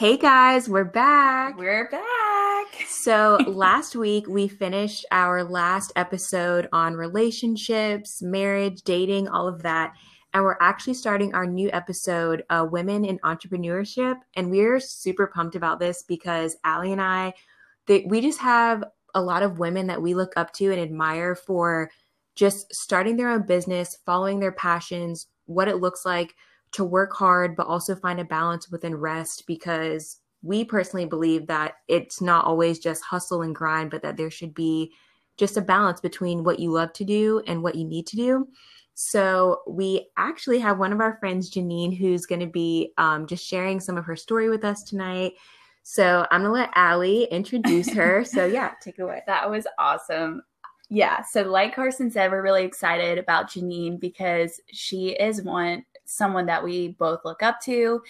Hey guys, we're back. We're back. So, last week we finished our last episode on relationships, marriage, dating, all of that. And we're actually starting our new episode, uh, Women in Entrepreneurship. And we're super pumped about this because Allie and I, they, we just have a lot of women that we look up to and admire for just starting their own business, following their passions, what it looks like to work hard, but also find a balance within rest because we personally believe that it's not always just hustle and grind, but that there should be just a balance between what you love to do and what you need to do. So, we actually have one of our friends, Janine, who's going to be um, just sharing some of her story with us tonight. So, I'm going to let Allie introduce her. so, yeah, take it away. That was awesome. Yeah. So, like Carson said, we're really excited about Janine because she is one someone that we both look up to.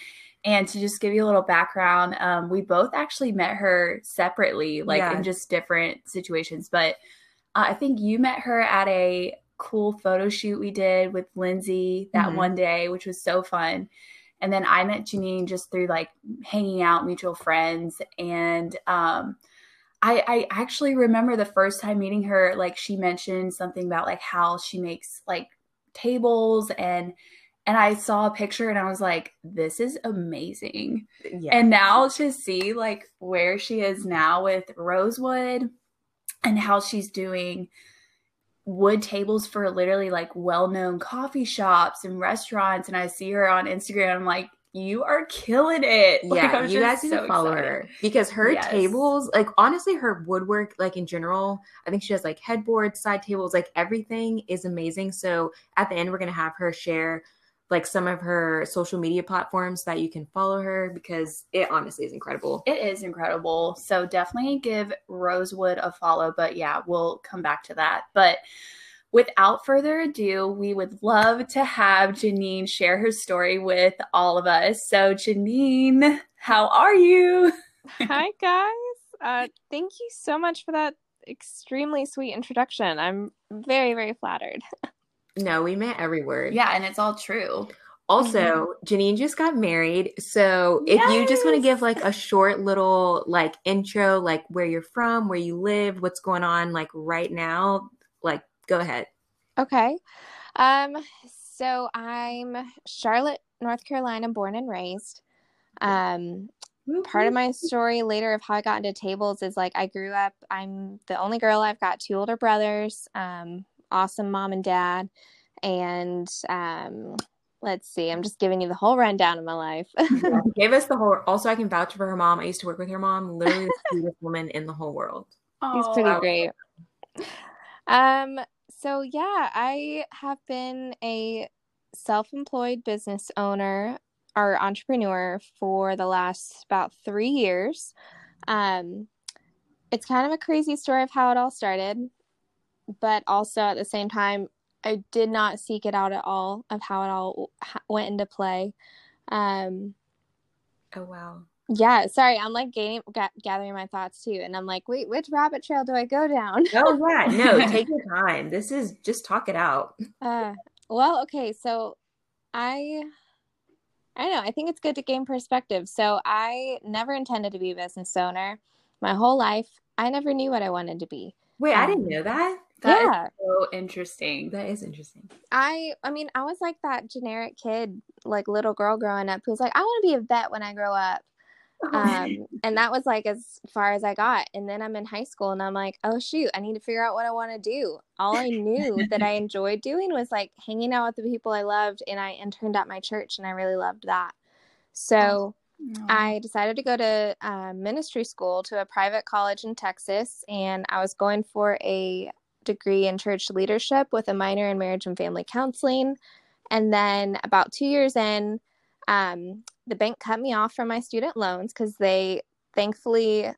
And to just give you a little background, um, we both actually met her separately, like yeah. in just different situations. But uh, I think you met her at a cool photo shoot we did with Lindsay that mm-hmm. one day, which was so fun. And then I met Janine just through like hanging out, mutual friends. And um, I, I actually remember the first time meeting her, like she mentioned something about like how she makes like tables and and I saw a picture and I was like, this is amazing. Yeah. And now to see like where she is now with Rosewood and how she's doing wood tables for literally like well-known coffee shops and restaurants and I see her on Instagram I'm like you are killing it. Yeah, like, you guys need so to follow excited. her because her yes. tables, like honestly, her woodwork, like in general, I think she has like headboards, side tables, like everything is amazing. So at the end, we're gonna have her share like some of her social media platforms that you can follow her because it honestly is incredible. It is incredible. So definitely give Rosewood a follow. But yeah, we'll come back to that. But without further ado, we would love to have Janine share her story with all of us. So, Janine, how are you? Hi, guys. Uh, thank you so much for that extremely sweet introduction. I'm very, very flattered. No, we meant every word. Yeah, and it's all true. Also, mm-hmm. Janine just got married. So if yes! you just want to give like a short little like intro, like where you're from, where you live, what's going on like right now, like go ahead. Okay. Um, so I'm Charlotte, North Carolina, born and raised. Um, part of my story later of how I got into tables is like I grew up, I'm the only girl, I've got two older brothers. Um, awesome mom and dad. And um, let's see, I'm just giving you the whole rundown of my life. yeah, give us the whole. Also, I can vouch for her mom. I used to work with her mom. Literally the sweetest woman in the whole world. He's pretty great. Um. So yeah, I have been a self-employed business owner or entrepreneur for the last about three years. Um, it's kind of a crazy story of how it all started but also at the same time, I did not seek it out at all of how it all went into play. Um, oh wow. Yeah, sorry, I'm like gaining, ga- gathering my thoughts too, and I'm like, wait, which rabbit trail do I go down? oh yeah, no, take your time. This is just talk it out. Uh, well, okay, so I, I know, I think it's good to gain perspective. So I never intended to be a business owner. My whole life, I never knew what I wanted to be. Wait, um, I didn't know that. That yeah. so interesting. That is interesting. I I mean, I was like that generic kid, like little girl growing up who's like, I want to be a vet when I grow up. Um, and that was like as far as I got. And then I'm in high school and I'm like, oh shoot, I need to figure out what I want to do. All I knew that I enjoyed doing was like hanging out with the people I loved and I interned at my church and I really loved that. So I decided to go to uh, ministry school to a private college in Texas, and I was going for a degree in church leadership with a minor in marriage and family counseling. And then about two years in, um, the bank cut me off from my student loans because they thankfully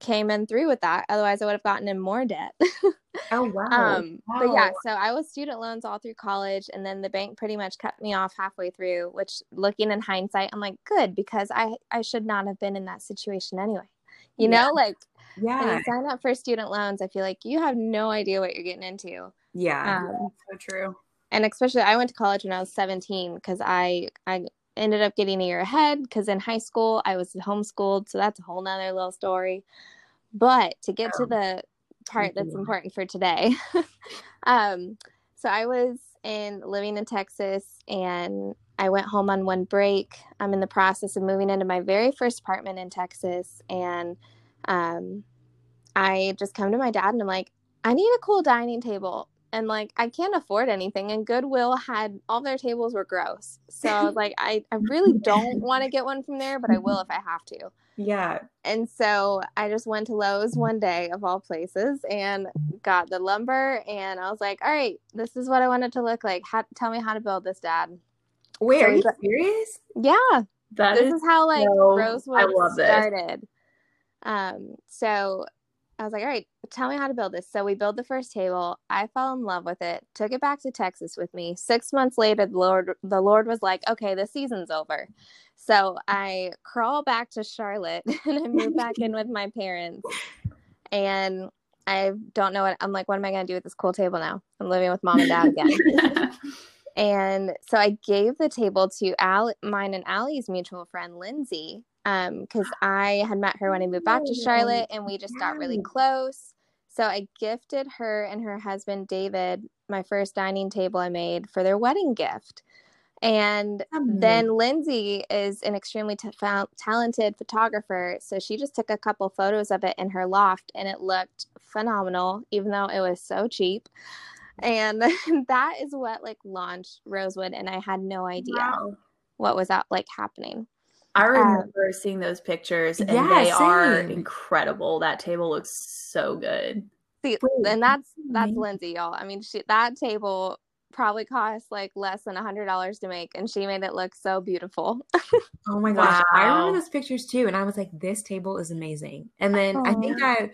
came in through with that. Otherwise, I would have gotten in more debt. oh wow. Um, wow. But yeah, so I was student loans all through college, and then the bank pretty much cut me off halfway through. Which, looking in hindsight, I'm like, good because I I should not have been in that situation anyway. You yeah. know, like yeah. When you sign up for student loans, I feel like you have no idea what you're getting into. Yeah. Um, so true. And especially I went to college when I was 17 because I I ended up getting a year ahead because in high school I was homeschooled, so that's a whole nother little story. But to get to the part that's important for today, um, so I was in living in Texas and I went home on one break. I'm in the process of moving into my very first apartment in Texas and um, I just come to my dad and I'm like, I need a cool dining table and like I can't afford anything. And Goodwill had all their tables were gross. So I was like, I, I really don't want to get one from there, but I will if I have to. Yeah. And so I just went to Lowe's one day of all places and got the lumber and I was like, all right, this is what I want it to look like. How, tell me how to build this, Dad. Wait, so are you serious? Yeah. That this is, is how like so, Rosewood started. Um, so I was like, all right, tell me how to build this. So we built the first table. I fell in love with it, took it back to Texas with me. Six months later, the Lord, the Lord was like, okay, the season's over. So I crawl back to Charlotte and I move back in with my parents. And I don't know what I'm like, what am I going to do with this cool table now? I'm living with mom and dad again. and so I gave the table to Al, mine and Allie's mutual friend, Lindsay, because um, I had met her when I moved back to Charlotte and we just got really close. So I gifted her and her husband David my first dining table I made for their wedding gift. And mm-hmm. then Lindsay is an extremely t- talented photographer. So she just took a couple photos of it in her loft and it looked phenomenal, even though it was so cheap. And that is what like launched Rosewood. And I had no idea wow. what was out like happening. I um, remember um, seeing those pictures and yeah, they same. are incredible. That table looks so good. See, and that's that's Lindsay, y'all. I mean, she that table probably cost like less than a hundred dollars to make, and she made it look so beautiful. oh my gosh, wow. I remember those pictures too, and I was like, "This table is amazing." And then oh. I think I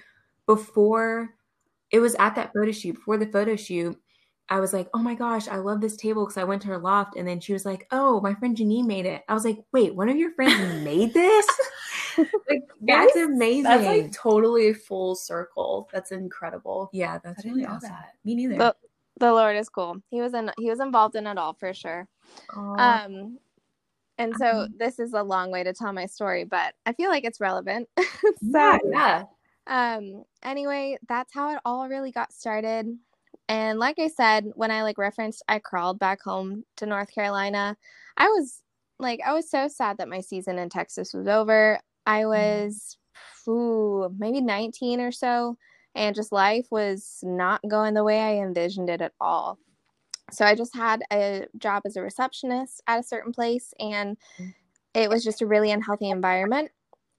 before it was at that photo shoot before the photo shoot I was like, oh my gosh, I love this table because I went to her loft and then she was like, oh, my friend Janine made it. I was like, wait, one of your friends made this? like, that's amazing. That's like totally full circle. That's incredible. Yeah, that's really awesome. That. Me neither. The, the Lord is cool. He was in he was involved in it all for sure. Um and so um, this is a long way to tell my story, but I feel like it's relevant. so yeah, yeah. Um anyway, that's how it all really got started. And like I said, when I like referenced I crawled back home to North Carolina, I was like I was so sad that my season in Texas was over. I mm-hmm. was ooh, maybe 19 or so and just life was not going the way I envisioned it at all. So I just had a job as a receptionist at a certain place and mm. it was just a really unhealthy environment.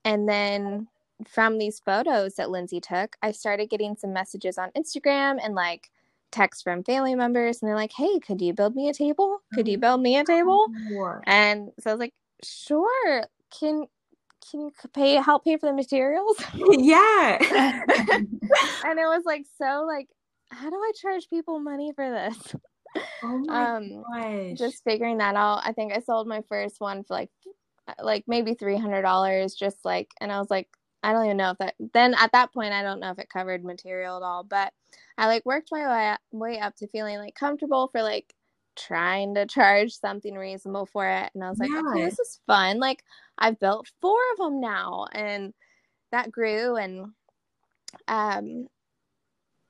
And then from these photos that Lindsay took, I started getting some messages on Instagram and like texts from family members and they're like, "Hey, could you build me a table? Could you build me a table?" And so I was like, "Sure. Can can you pay help pay for the materials?" yeah. and it was like so like, how do I charge people money for this? Oh my um, gosh. Just figuring that out. I think I sold my first one for like like maybe three hundred dollars, just like, and I was like, I don't even know if that. Then at that point, I don't know if it covered material at all. But I like worked my way way up to feeling like comfortable for like trying to charge something reasonable for it. And I was like, yeah. okay, this is fun. Like I've built four of them now, and that grew. And um,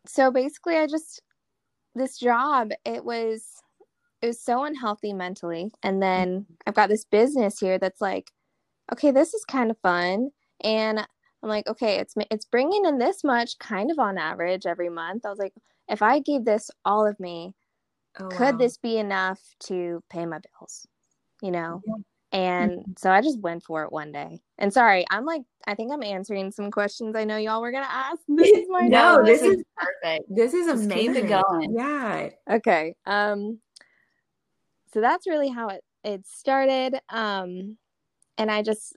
so basically, I just this job it was it was so unhealthy mentally and then mm-hmm. i've got this business here that's like okay this is kind of fun and I'm like, okay, it's it's bringing in this much kind of on average every month. I was like, if I gave this all of me, oh, could wow. this be enough to pay my bills? You know? Yeah. And mm-hmm. so I just went for it one day. And sorry, I'm like, I think I'm answering some questions I know y'all were gonna ask. This is my no, this, this is perfect. This is amazing. Keep it going. Yeah. Okay. Um. So that's really how it it started. Um, and I just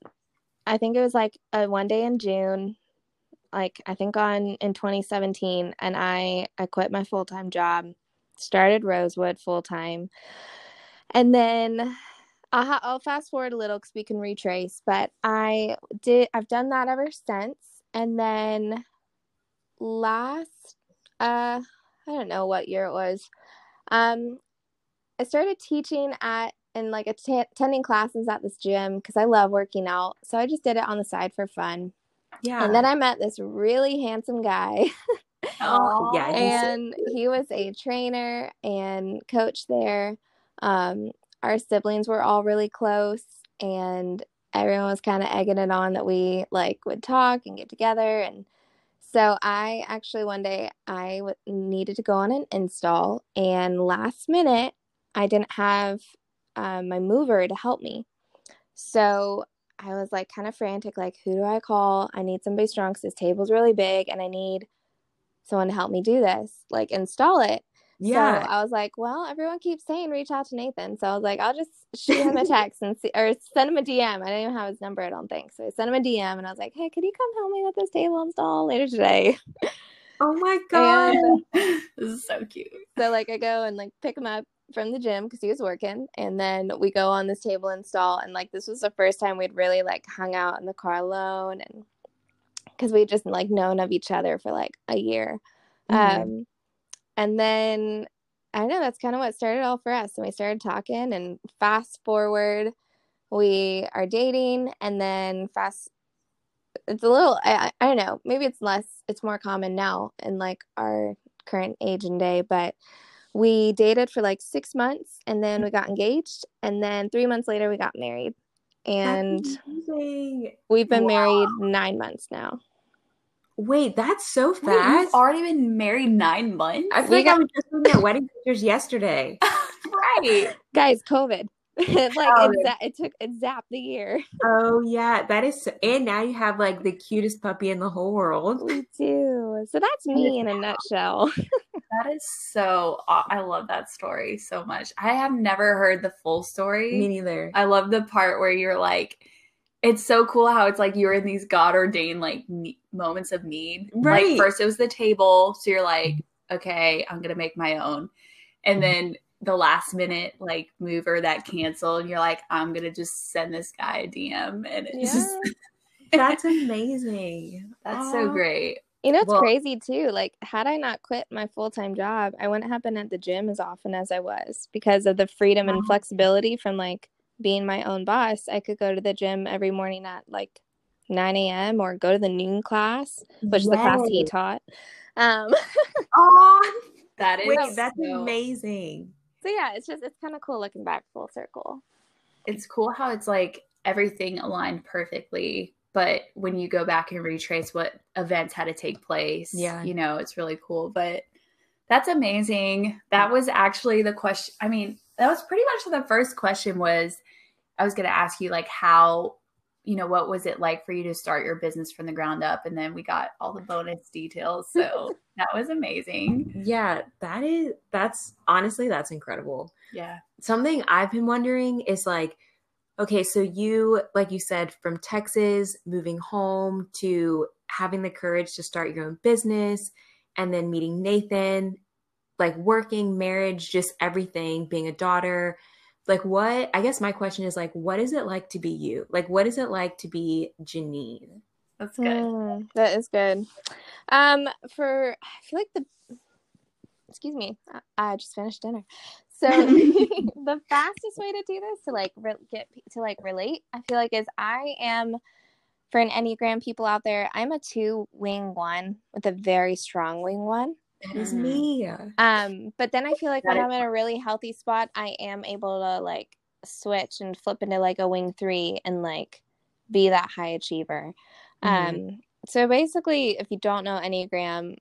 I think it was like a one day in June, like I think on in 2017, and I I quit my full time job, started Rosewood full time, and then I'll, ha- I'll fast forward a little because we can retrace. But I did I've done that ever since, and then last uh I don't know what year it was, um I started teaching at and like att- attending classes at this gym because I love working out. So I just did it on the side for fun. Yeah. And then I met this really handsome guy. Oh, yeah, and he was a trainer and coach there. Um, our siblings were all really close, and everyone was kind of egging it on that we like would talk and get together. And so I actually one day I w- needed to go on an install, and last minute I didn't have um, my mover to help me. So I was like kind of frantic, like, who do I call? I need somebody strong because this table's really big, and I need someone to help me do this, like install it. yeah. So I was like, well, everyone keeps saying reach out to Nathan. So I was like, I'll just shoot him a text and see, or send him a DM. I didn't even have his number, I don't think. So I sent him a DM and I was like, hey, could you come help me with this table install later today? oh my god. And this is so cute. so like I go and like pick him up from the gym because he was working, and then we go on this table install. And like this was the first time we'd really like hung out in the car alone, and because we just like known of each other for like a year. Mhm. Um, and then I don't know that's kind of what started all for us. And we started talking, and fast forward, we are dating, and then fast. It's a little, I I don't know, maybe it's less, it's more common now in like our current age and day, but we dated for like six months and then mm. we got engaged. And then three months later, we got married. And we've been Wow. married nine months now. Wait, that's so Wait, fast. you've already been married nine months? I feel We like I was just looking at wedding pictures yesterday. right. Guys, COVID. It, like Oh, it, za- it took it zapped the year. Oh yeah, that is. So, and now you have like the cutest puppy in the whole world. We do. So that's me in a nutshell. That is so, I love that story so much. I have never heard the full story. Me neither. I love the part where you're like, it's so cool how it's like you're in these God ordained like ne- moments of need. Right. Like first it was the table, so you're like, okay, I'm gonna make my own, and then the last minute like mover that canceled, and you're like, I'm gonna just send this guy a DM, and it's Yeah. just That's amazing. that's so great. You know, it's Well- crazy too. Like, had I not quit my full time job, I wouldn't have been at the gym as often as I was because of the freedom and flexibility from like being my own boss. I could go to the gym every morning at like 9 a.m. or go to the noon class, which is the class he taught. Um, Aw, That is wait, that's so- amazing. so yeah, it's just it's kind of cool looking back full circle. it's cool how it's like everything aligned perfectly but when you go back and retrace what events had to take place Yeah. you know it's really cool but that's amazing that was actually the question i mean that was pretty much the first question was i was going to ask you like how you know what was it like for you to start your business from the ground up and then we got all the bonus details so that was amazing Yeah, that is. That's honestly, that's incredible. yeah something I've been wondering is like, okay, so you, like you said, from Texas, moving home to having the courage to start your own business and then meeting Nathan, like working, marriage, just everything, being a daughter. Like, what, I guess my question is like, what is it like to be you? Like, what is it like to be Janine? that's good Mm, that is good. Um, for I feel like the excuse me, I, I just finished dinner. So the fastest way to do this to like re- get to like relate, I feel like is I am for an enneagram people out there. I'm a two wing one with a very strong wing one. It's Mhm. me. Um, but then I feel like when That I'm in a really healthy spot, I am able to like switch and flip into like a wing three and like be that high achiever. Mhm. Um, so basically, if you don't know Enneagram,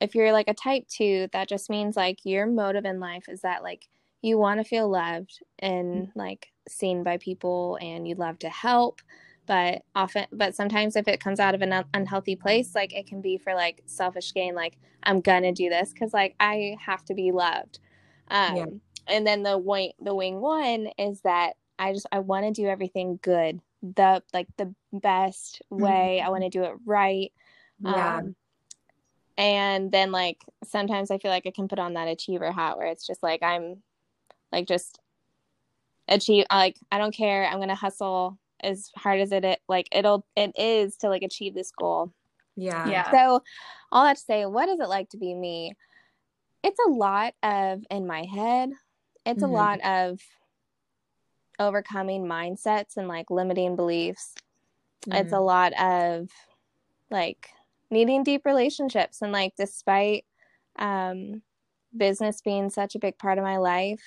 if you're like a type two, that just means like your motive in life is that like you want to feel loved and like seen by people and you love to help. But often, but sometimes if it comes out of an un- unhealthy place, like it can be for like selfish gain, like I'm gonna do this because like I have to be loved. Um, Yeah. And then the wing, the wing one is that I just I want to do everything good, the like the best way. I want to do it right. Yeah. Um, and then like sometimes I feel like I can put on that achiever hat where it's just like I'm like just achieve like I don't care. I'm gonna hustle as hard as it i- like it'll it is to like achieve this goal. yeah. yeah So all that to say, what is it like to be me? It's a lot of in my head. It's Mhm. a lot of overcoming mindsets and like limiting beliefs. Mm-hmm. It's a mm. lot of like needing deep relationships and like despite um business being such a big part of my life,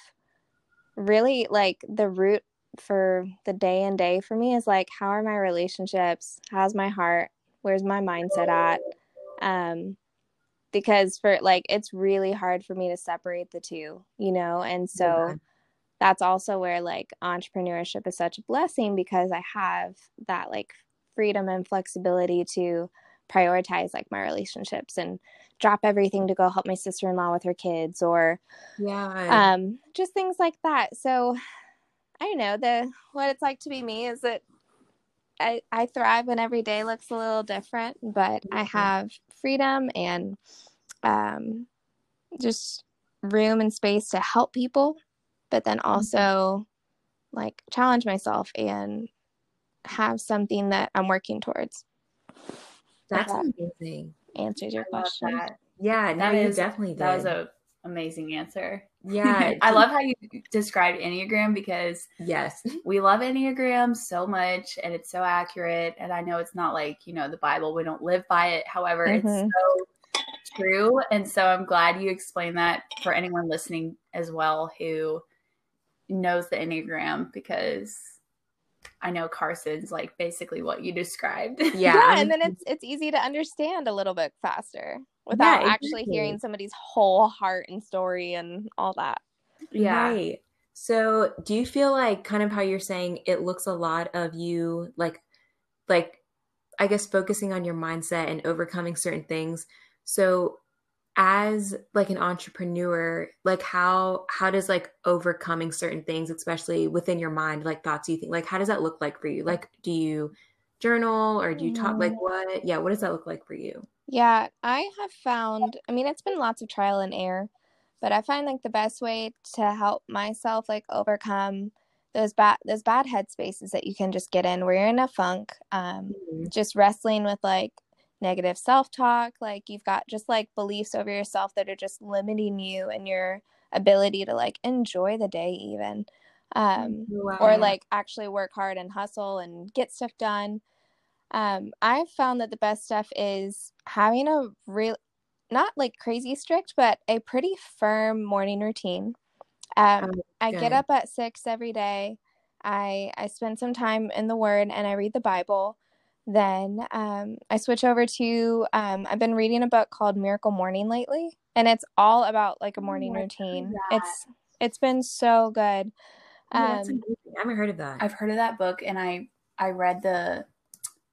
really like the root for the day and day for me is like how are my relationships? How's my heart? Where's my mindset at? Um because for like it's really hard for me to separate the two, you know? And so yeah. that's also where like entrepreneurship is such a blessing because I have that like freedom and flexibility to prioritize like my relationships and drop everything to go help my sister-in-law with her kids or yeah um just things like that so i don't know the what it's like to be me is that i i thrive when every day looks a little different but i mm-hmm. have freedom and um just room and space to help people but then mm-hmm. also like challenge myself and have something that i'm working towards that's that amazing. Answers your question. Yeah, no, that you is, definitely did. That was a amazing answer. Yeah. I love how you described Enneagram because yes, we love Enneagram so much and it's so accurate. And I know it's not like, you know, the Bible, we don't live by it. However, mm-hmm. it's so true. And so I'm glad you explained that for anyone listening as well who knows the Enneagram because I know Carson's like basically what you described. Yeah. yeah and then it's it's easy to understand a little bit faster without yeah, actually hearing somebody's whole heart and story and all that. Yeah. Right. So, do you feel like kind of how you're saying it looks a lot of you like like I guess focusing on your mindset and overcoming certain things. So, as like an entrepreneur like how how does like overcoming certain things especially within your mind like thoughts you think like how does that look like for you like do you journal or do you talk like mm. what yeah what does that look like for you yeah i have found i mean it's been lots of trial and error but i find like the best way to help myself like overcome those bad those bad headspaces that you can just get in where you're in a funk um mm-hmm. just wrestling with like negative self talk. Like you've got just like beliefs over yourself that are just limiting you and your ability to like enjoy the day, even. Um, wow. Or like actually work hard and hustle and get stuff done. Um, I've found that the best stuff is having a real, not like crazy strict, but a pretty firm morning routine. Um, oh, I get up at six every day. I I spend some time in the Word and I read the Bible. Then um, I switch over to um, I've been reading a book called Miracle Morning lately, and it's all about like a morning oh, routine. It's it's been so good. Oh, um, I haven't heard of that. I've heard of that book, and I I read the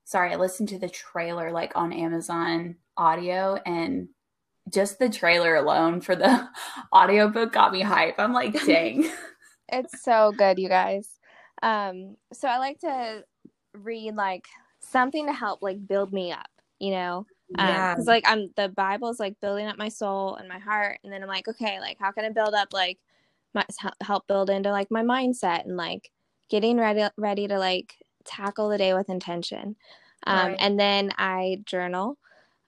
sorry I listened to the trailer like on Amazon Audio, and just the trailer alone for the audiobook got me hype. I'm like, dang. it's so good, you guys. Um, so I like to read like something to help like build me up, you know? Um, yeah. Cause like I'm the Bible's like building up my soul and my heart. And then I'm like, okay, like how can I build up like my help build into like my mindset and like getting ready ready to like tackle the day with intention. Um, right. and then I journal.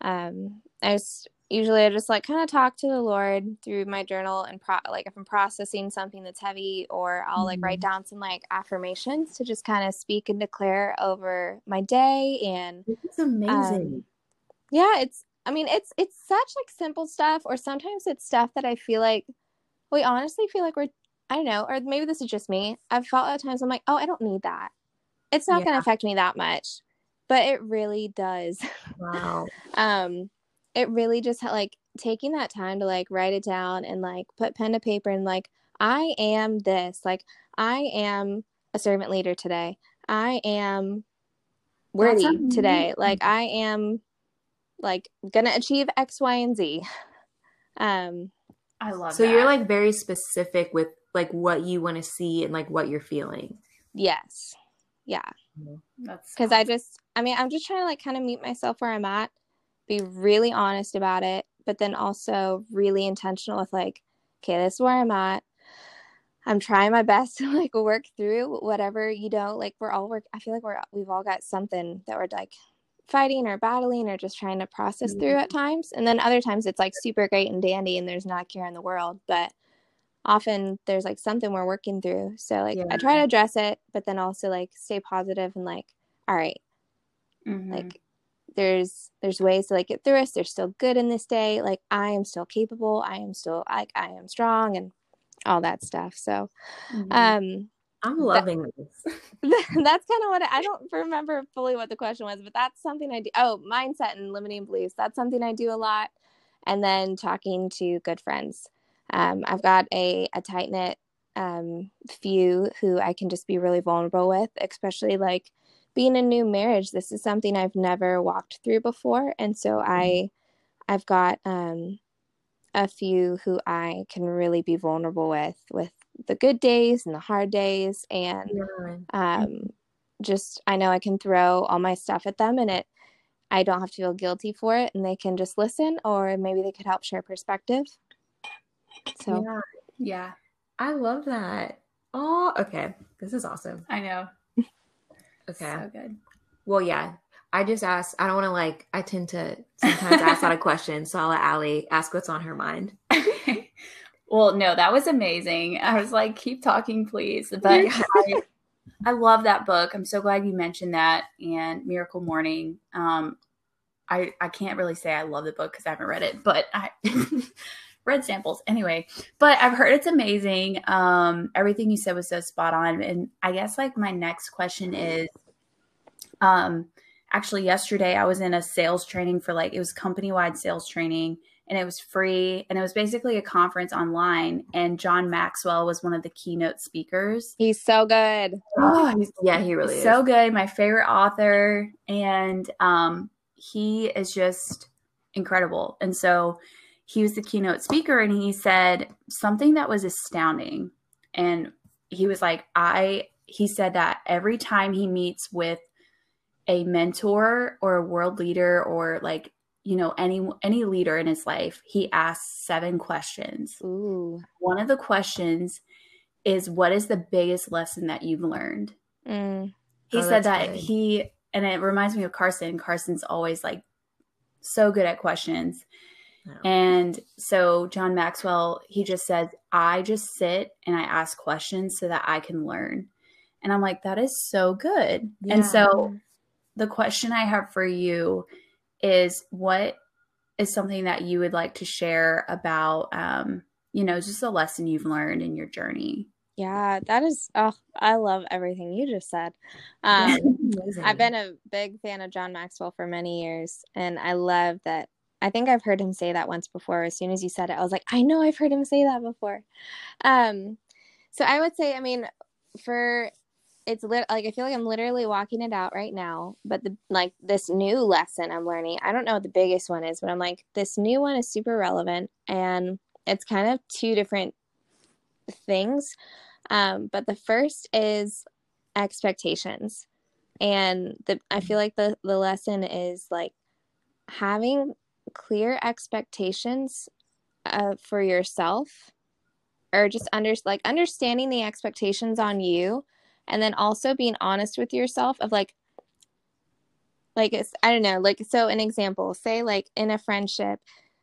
Um, I just usually I just like kind of talk to the Lord through my journal and pro- like if I'm processing something that's heavy or I'll like mm-hmm. write down some like affirmations to just kind of speak and declare over my day and it's amazing. Um, yeah, it's I mean it's it's such like simple stuff or sometimes it's stuff that I feel like we honestly feel like we're I don't know or maybe this is just me. I've felt at times I'm like, "Oh, I don't need that." It's not yeah. going to affect me that much. But it really does. Wow. um it really just like taking that time to like write it down and like put pen to paper and like I am this. Like I am a servant leader today. I am worthy today. Like I am like gonna achieve X, Y, and Z. Um I love so that. you're like very specific with like what you want to see and like what you're feeling. Yes. Yeah. That's because I just I mean I'm just trying to like kind of meet myself where I'm at be really honest about it, but then also really intentional with like, okay, this is where I'm at. I'm trying my best to like work through whatever you know. Like we're all work. I feel like we're we've all got something that we're like fighting or battling or just trying to process mm-hmm. through at times. And then other times it's like super great and dandy and there's not a care in the world. But often there's like something we're working through. So like Yeah. I try to address it, but then also like stay positive and like, all right, Mhm. like there's there's ways to like get through us. There's still good in this day. Like I am still capable. I am still like I am strong and all that stuff. So Mhm. um I'm loving this. that's kind of what I, I don't remember fully what the question was, but that's something I do. Oh, mindset and limiting beliefs. That's something I do a lot. And then talking to good friends. Um, I've got a, a tight knit um, few who I can just be really vulnerable with, especially like being a new marriage. This is something I've never walked through before. And so I, I've got um, a few who I can really be vulnerable with, with the good days and the hard days. And Yeah. um, just I know I can throw all my stuff at them and it I don't have to feel guilty for it and they can just listen or maybe they could help share perspective. So Yeah. yeah, I love that. Oh, okay. This is awesome. I know. Okay. So good. Well, yeah. I just asked, I don't want to like, I tend to sometimes ask a lot of questions. So I'll let Allie ask what's on her mind. well, no, that was amazing. I was like, keep talking, please. But I, I love that book. I'm so glad you mentioned that and Miracle Morning. Um, I I can't really say I love the book because I haven't read it, but I read samples anyway. But I've heard it's amazing. Um, everything you said was so spot on. And I guess like my next question is, um, actually yesterday I was in a sales training for like it was company wide sales training and it was free and it was basically a conference online and John Maxwell was one of the keynote speakers. he's so good. Oh, he's Yeah, he really is so good. My favorite author, and um, he is just incredible. And so he was the keynote speaker, and he said something that was astounding. And he was like, I. He said that every time he meets with a mentor or a world leader or like you know any any leader in his life, he asks seven questions Ooh. one of the questions is what is the biggest lesson that you've learned Mm. he Oh, said that good. he and it reminds me of carson carson's always like so good at questions And so john maxwell he just says i just sit and i ask questions so that i can learn and i'm like that is so good Yeah. and so the question i have for you is what is something that you would like to share about um you know just a lesson you've learned in your journey Yeah, that is oh, I love everything you just said. Um. I've been a big fan of John Maxwell for many years, and I love that. I think I've heard him say that once before. As soon as you said it, I was like, I know I've heard him say that before. Um, so I would say, I mean, for it's lit like I feel like I'm literally walking it out right now. But the like this new lesson I'm learning, I don't know what the biggest one is, but I'm like, this new one is super relevant, and it's kind of two different things. Um, but the first is expectations and the i feel like the the lesson is like having clear expectations uh, for yourself or just under like understanding the expectations on you and then also being honest with yourself of like like it's i don't know like so an example say like in a friendship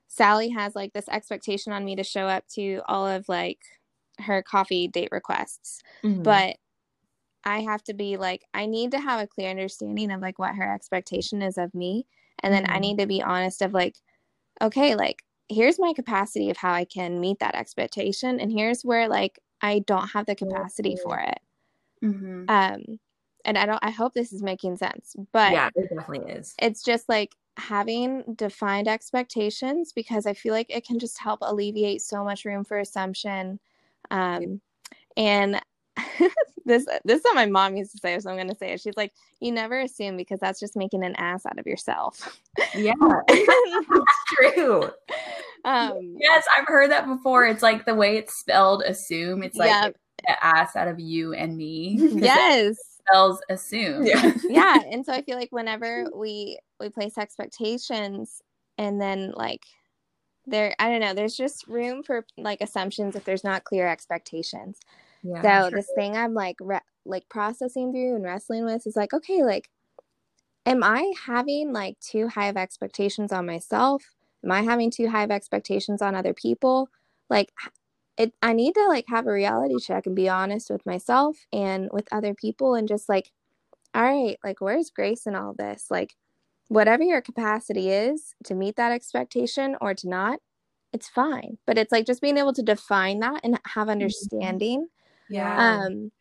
sally has like this expectation on me to show up to all of like her coffee date requests Mhm. but I have to be like, I need to have a clear understanding of like what her expectation is of me. And then I Mhm. need to be honest of like, okay, like here's my capacity of how I can meet that expectation. And here's where like I don't have the capacity for it. mm-hmm. Um, and I don't, I hope this is making sense, but yeah, it definitely is. it's just like having defined expectations because I feel like it can just help alleviate so much room for assumption. Um, and this this is what my mom used to say, so I'm going to say it. She's like, "You never assume because that's just making an ass out of yourself." Yeah, it's true. um, yes i've heard that before it's like the way it's spelled assume it's like Yeah. the ass out of you and me. it yes, spells assume Yeah. yeah and so i feel like whenever we we place expectations and then like there i don't know there's just room for like assumptions if there's not clear expectations Yeah. so this thing i'm like re- like processing through and wrestling with is like okay like am i having like too high of expectations on myself am i having too high of expectations on other people like it I need to like have a reality check and be honest with myself and with other people and just like all right, like where's grace in all this? Like whatever your capacity is to meet that expectation or to not, it's fine. But it's like just being able to define that and have mm-hmm. understanding. Yeah. Um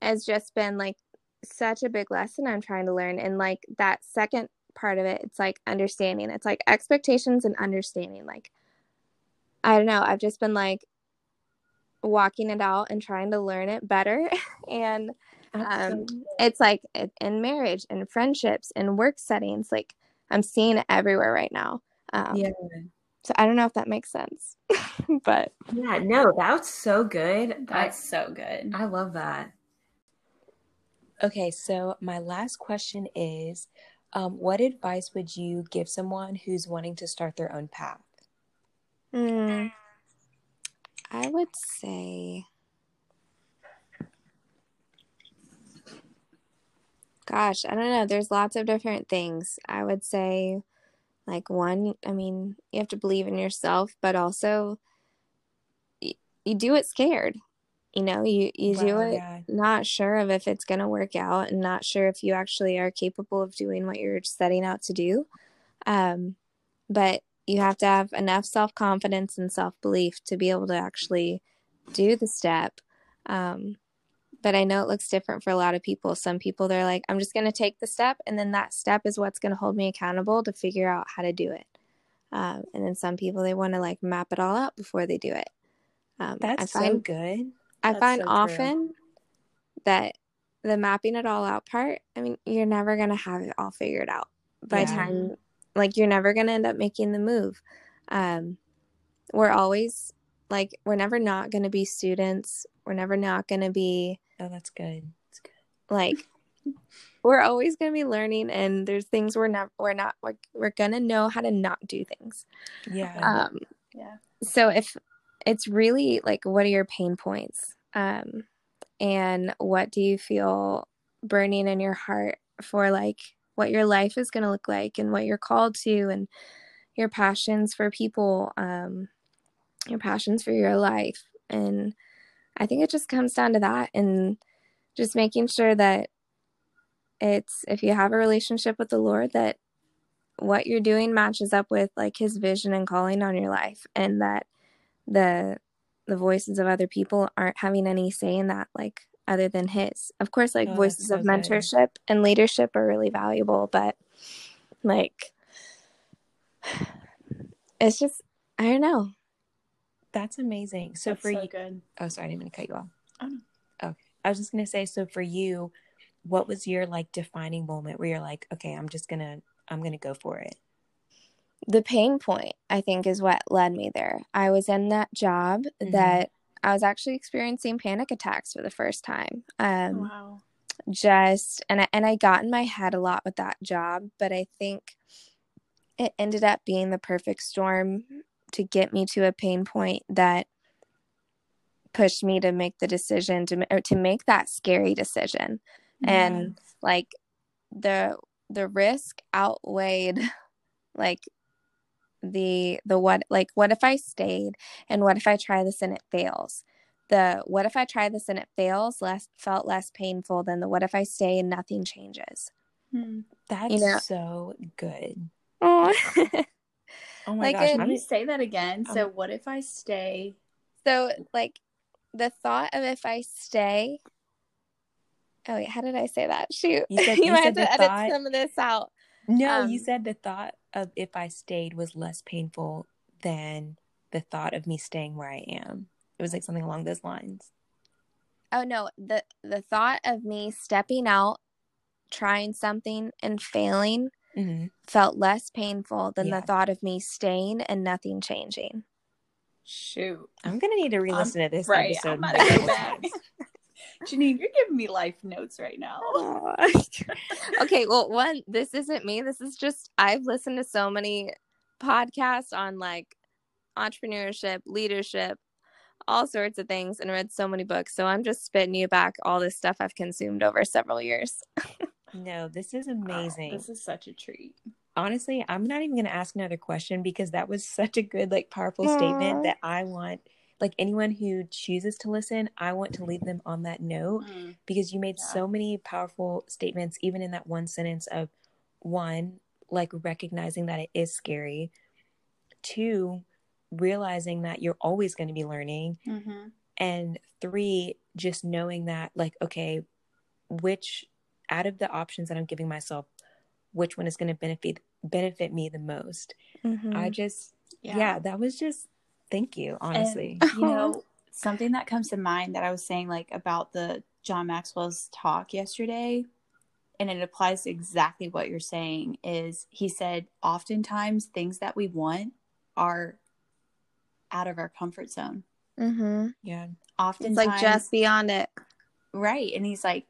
has just been like such a big lesson I'm trying to learn. And like that second part of it, it's like understanding. It's like expectations and understanding. Like I don't know, I've just been like walking it out and trying to learn it better. and um, it's like in marriage and friendships and work settings, like I'm seeing it everywhere right now. Um, yeah. So I don't know if that makes sense, but yeah, no, that was so good. That's so good. I love that. Okay, so my last question is um, what advice would you give someone who's wanting to start their own path? Mm, I would say, gosh, I don't know. There's lots of different things. I would say, like, one, I mean, you have to believe in yourself, but also you, you do it scared. You know, you, you do it yeah. not sure of if it's going to work out and not sure if you actually are capable of doing what you're setting out to do. Um, but you have to have enough self confidence and self belief to be able to actually do the step. Um, but I know it looks different for a lot of people. Some people, they're like, I'm just going to take the step, and then that step is what's going to hold me accountable to figure out how to do it. Um, and then some people, they want to like map it all out before they do it. Um, That's find, so good. I find so often true. that the mapping it all out part, I mean, you're never going to have it all figured out by yeah. time like you're never going to end up making the move um we're always like we're never not going to be students. We're never not going to be oh that's good. That's good. like we're always going to be learning and there's things we're not we're not like we're going to know how to not do things. Yeah. Um yeah. so if it's really like what are your pain points? Um and what do you feel burning in your heart for like what your life is going to look like and what you're called to and your passions for people? Um, your passions for your life and i think it just comes down to that and just making sure that it's if you have a relationship with the lord that what you're doing matches up with like his vision and calling on your life and that the the voices of other people aren't having any say in that like other than his. Of course, like oh, voices so of mentorship good. and leadership are really valuable, but like it's just I don't know. That's amazing. So That's for so you, good. oh sorry, I didn't mean to cut you off. Oh no. Okay, I was just gonna say. So for you, what was your like defining moment where you're like, okay, I'm just gonna I'm gonna go for it. The pain point, I think, is what led me there. I was in that job mm-hmm. that I was actually experiencing panic attacks for the first time. Um, wow. Just and I, and I got in my head a lot with that job, but I think it ended up being the perfect storm to get me to a pain point that pushed me to make the decision to to make that scary decision, and like the the risk outweighed like the the what like what if I stayed and what if I try this and it fails. The what if I try this and it fails less felt less painful than the what if I stay and nothing changes. Hmm. That's you know? so good. Oh, my like gosh! Can you say that again? Um, so what if I stay? So like the thought of if I stay. Oh wait, how did I say that? Shoot, you, said, you, you might have to edit thought... some of this out. No, um, you said the thought of if I stayed was less painful than the thought of me staying where I am. It was like something along those lines. Oh no, the the thought of me stepping out, trying something and failing mm-hmm. felt less painful than yeah. the thought of me staying and nothing changing. Shoot. I'm gonna need to re-listen um, to this right, episode. Janine, you're giving me life notes right now. okay, well, one, this isn't me. This is just I've listened to so many podcasts on like entrepreneurship, leadership, all sorts of things, and read so many books. So I'm just spitting you back all this stuff I've consumed over several years. no, this is amazing. Oh, this is such a treat. Honestly, I'm not even going to ask another question because that was such a good, like, powerful Aww. statement that I want like anyone who chooses to listen, I want to leave them on that note Mm, because you made Yeah. so many powerful statements, even in that one sentence of one, like recognizing that it is scary, two, realizing that you're always going to be learning, mhm. and three, just knowing that, like, okay, which out of the options that I'm giving myself, which one is going to benefit benefit me the most? Mhm. I just, yeah. that was just, thank you, honestly. And, you know, something that comes to mind that I was saying like about the John Maxwell's talk yesterday, and it applies to exactly what you're saying, is he said oftentimes things that we want are out of our comfort zone. Mhm. yeah, Oftentimes It's like just beyond it. right. And he's like,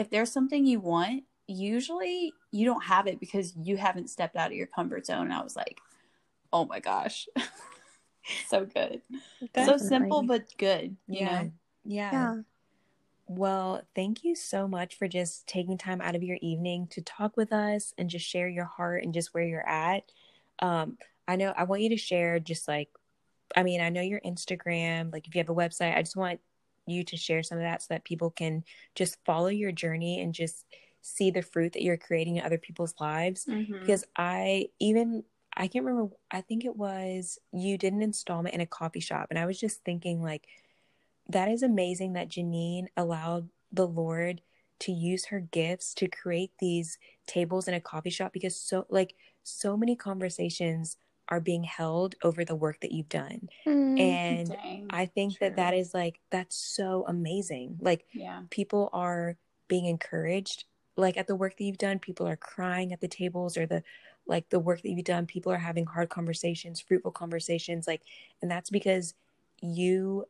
if there's something you want, usually you don't have it because you haven't stepped out of your comfort zone. And I was like, oh my gosh. so good. So simple but good. You yeah, know? yeah. Yeah. Well, thank you so much for just taking time out of your evening to talk with us and just share your heart and just where you're at. Um, I know I want you to share just like, I mean, I know your Instagram, like if you have a website, I just want you to share some of that so that people can just follow your journey and just see the fruit that you're creating in other people's lives. Mhm. Because I even, I can't remember, I think it was you did an installment in a coffee shop. And I was just thinking, like, that is amazing that Janine allowed the Lord to use her gifts to create these tables in a coffee shop because so like so many conversations are being held over the work that you've done Mm. and Dang. i think True. that that is like that's so amazing like yeah. people are being encouraged like at the work that you've done people are crying at the tables or the like the work that you've done people are having hard conversations fruitful conversations like and that's because you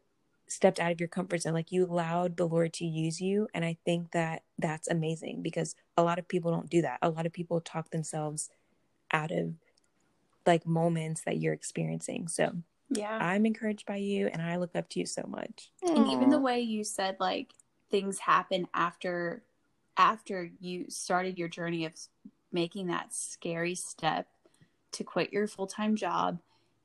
stepped out of your comfort zone like you allowed the lord to use you and i think that that's amazing because a lot of people don't do that a lot of people talk themselves out of like moments that you're experiencing. So Yeah. i'm encouraged by you and i look up to you so much. And even the way you said like things happen after after you started your journey of making that scary step to quit your full-time job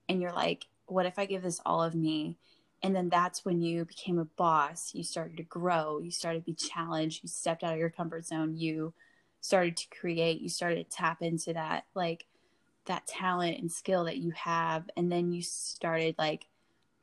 and you're like what if i give this all of me? And then that's when you became a boss. You started to grow. You started to be challenged. You stepped out of your comfort zone. You started to create. You started to tap into that like that talent and skill that you have and then you started like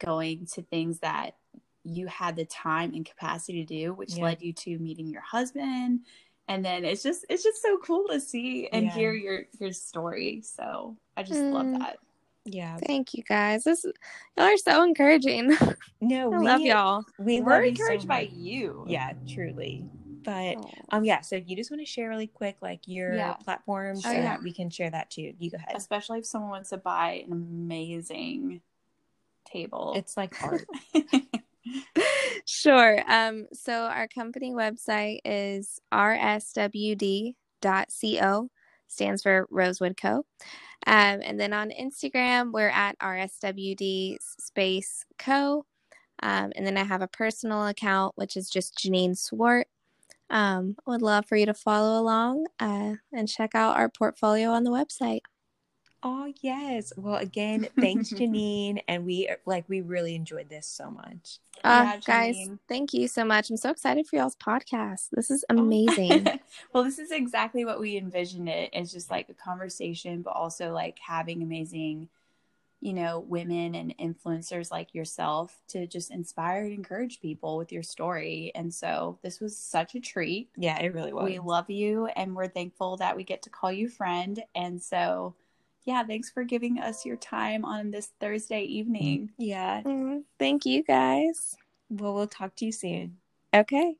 going to things that you had the time and capacity to do which Yeah. led you to meeting your husband and then it's just it's just so cool to see and Yeah. hear your your story so i just love Mm. that yeah Thank you guys. This y'all are so encouraging. no I we love y'all. we we're love you so encouraged by you yeah truly but um yeah so you just want to share really quick like your Yeah. platform so Oh, yeah. that we can share that too you go ahead especially if someone wants to buy an amazing table it's like art Sure. Um, so our company website is rswd.co, stands for Rosewood Co. Um, and then on Instagram, we're at rswd space co. Um, and then I have a personal account, which is just Janine Swart. Um, would love for you to follow along uh, and check out our portfolio on the website. oh yes well again thanks janine and we like we really enjoyed this so much Uh, Yeah, guys, thank you so much. I'm so excited for y'all's podcast. This is Oh. amazing. well, this is exactly what we envisioned it. It's just like a conversation, but also like having amazing, you know, women and influencers like yourself to just inspire and encourage people with your story. And so this was such a treat. yeah it really was We love you and we're thankful that we get to call you friend. And so, yeah, thanks for giving us your time on this Thursday evening. yeah Mm, Thank you guys. well we'll talk to you soon Okay.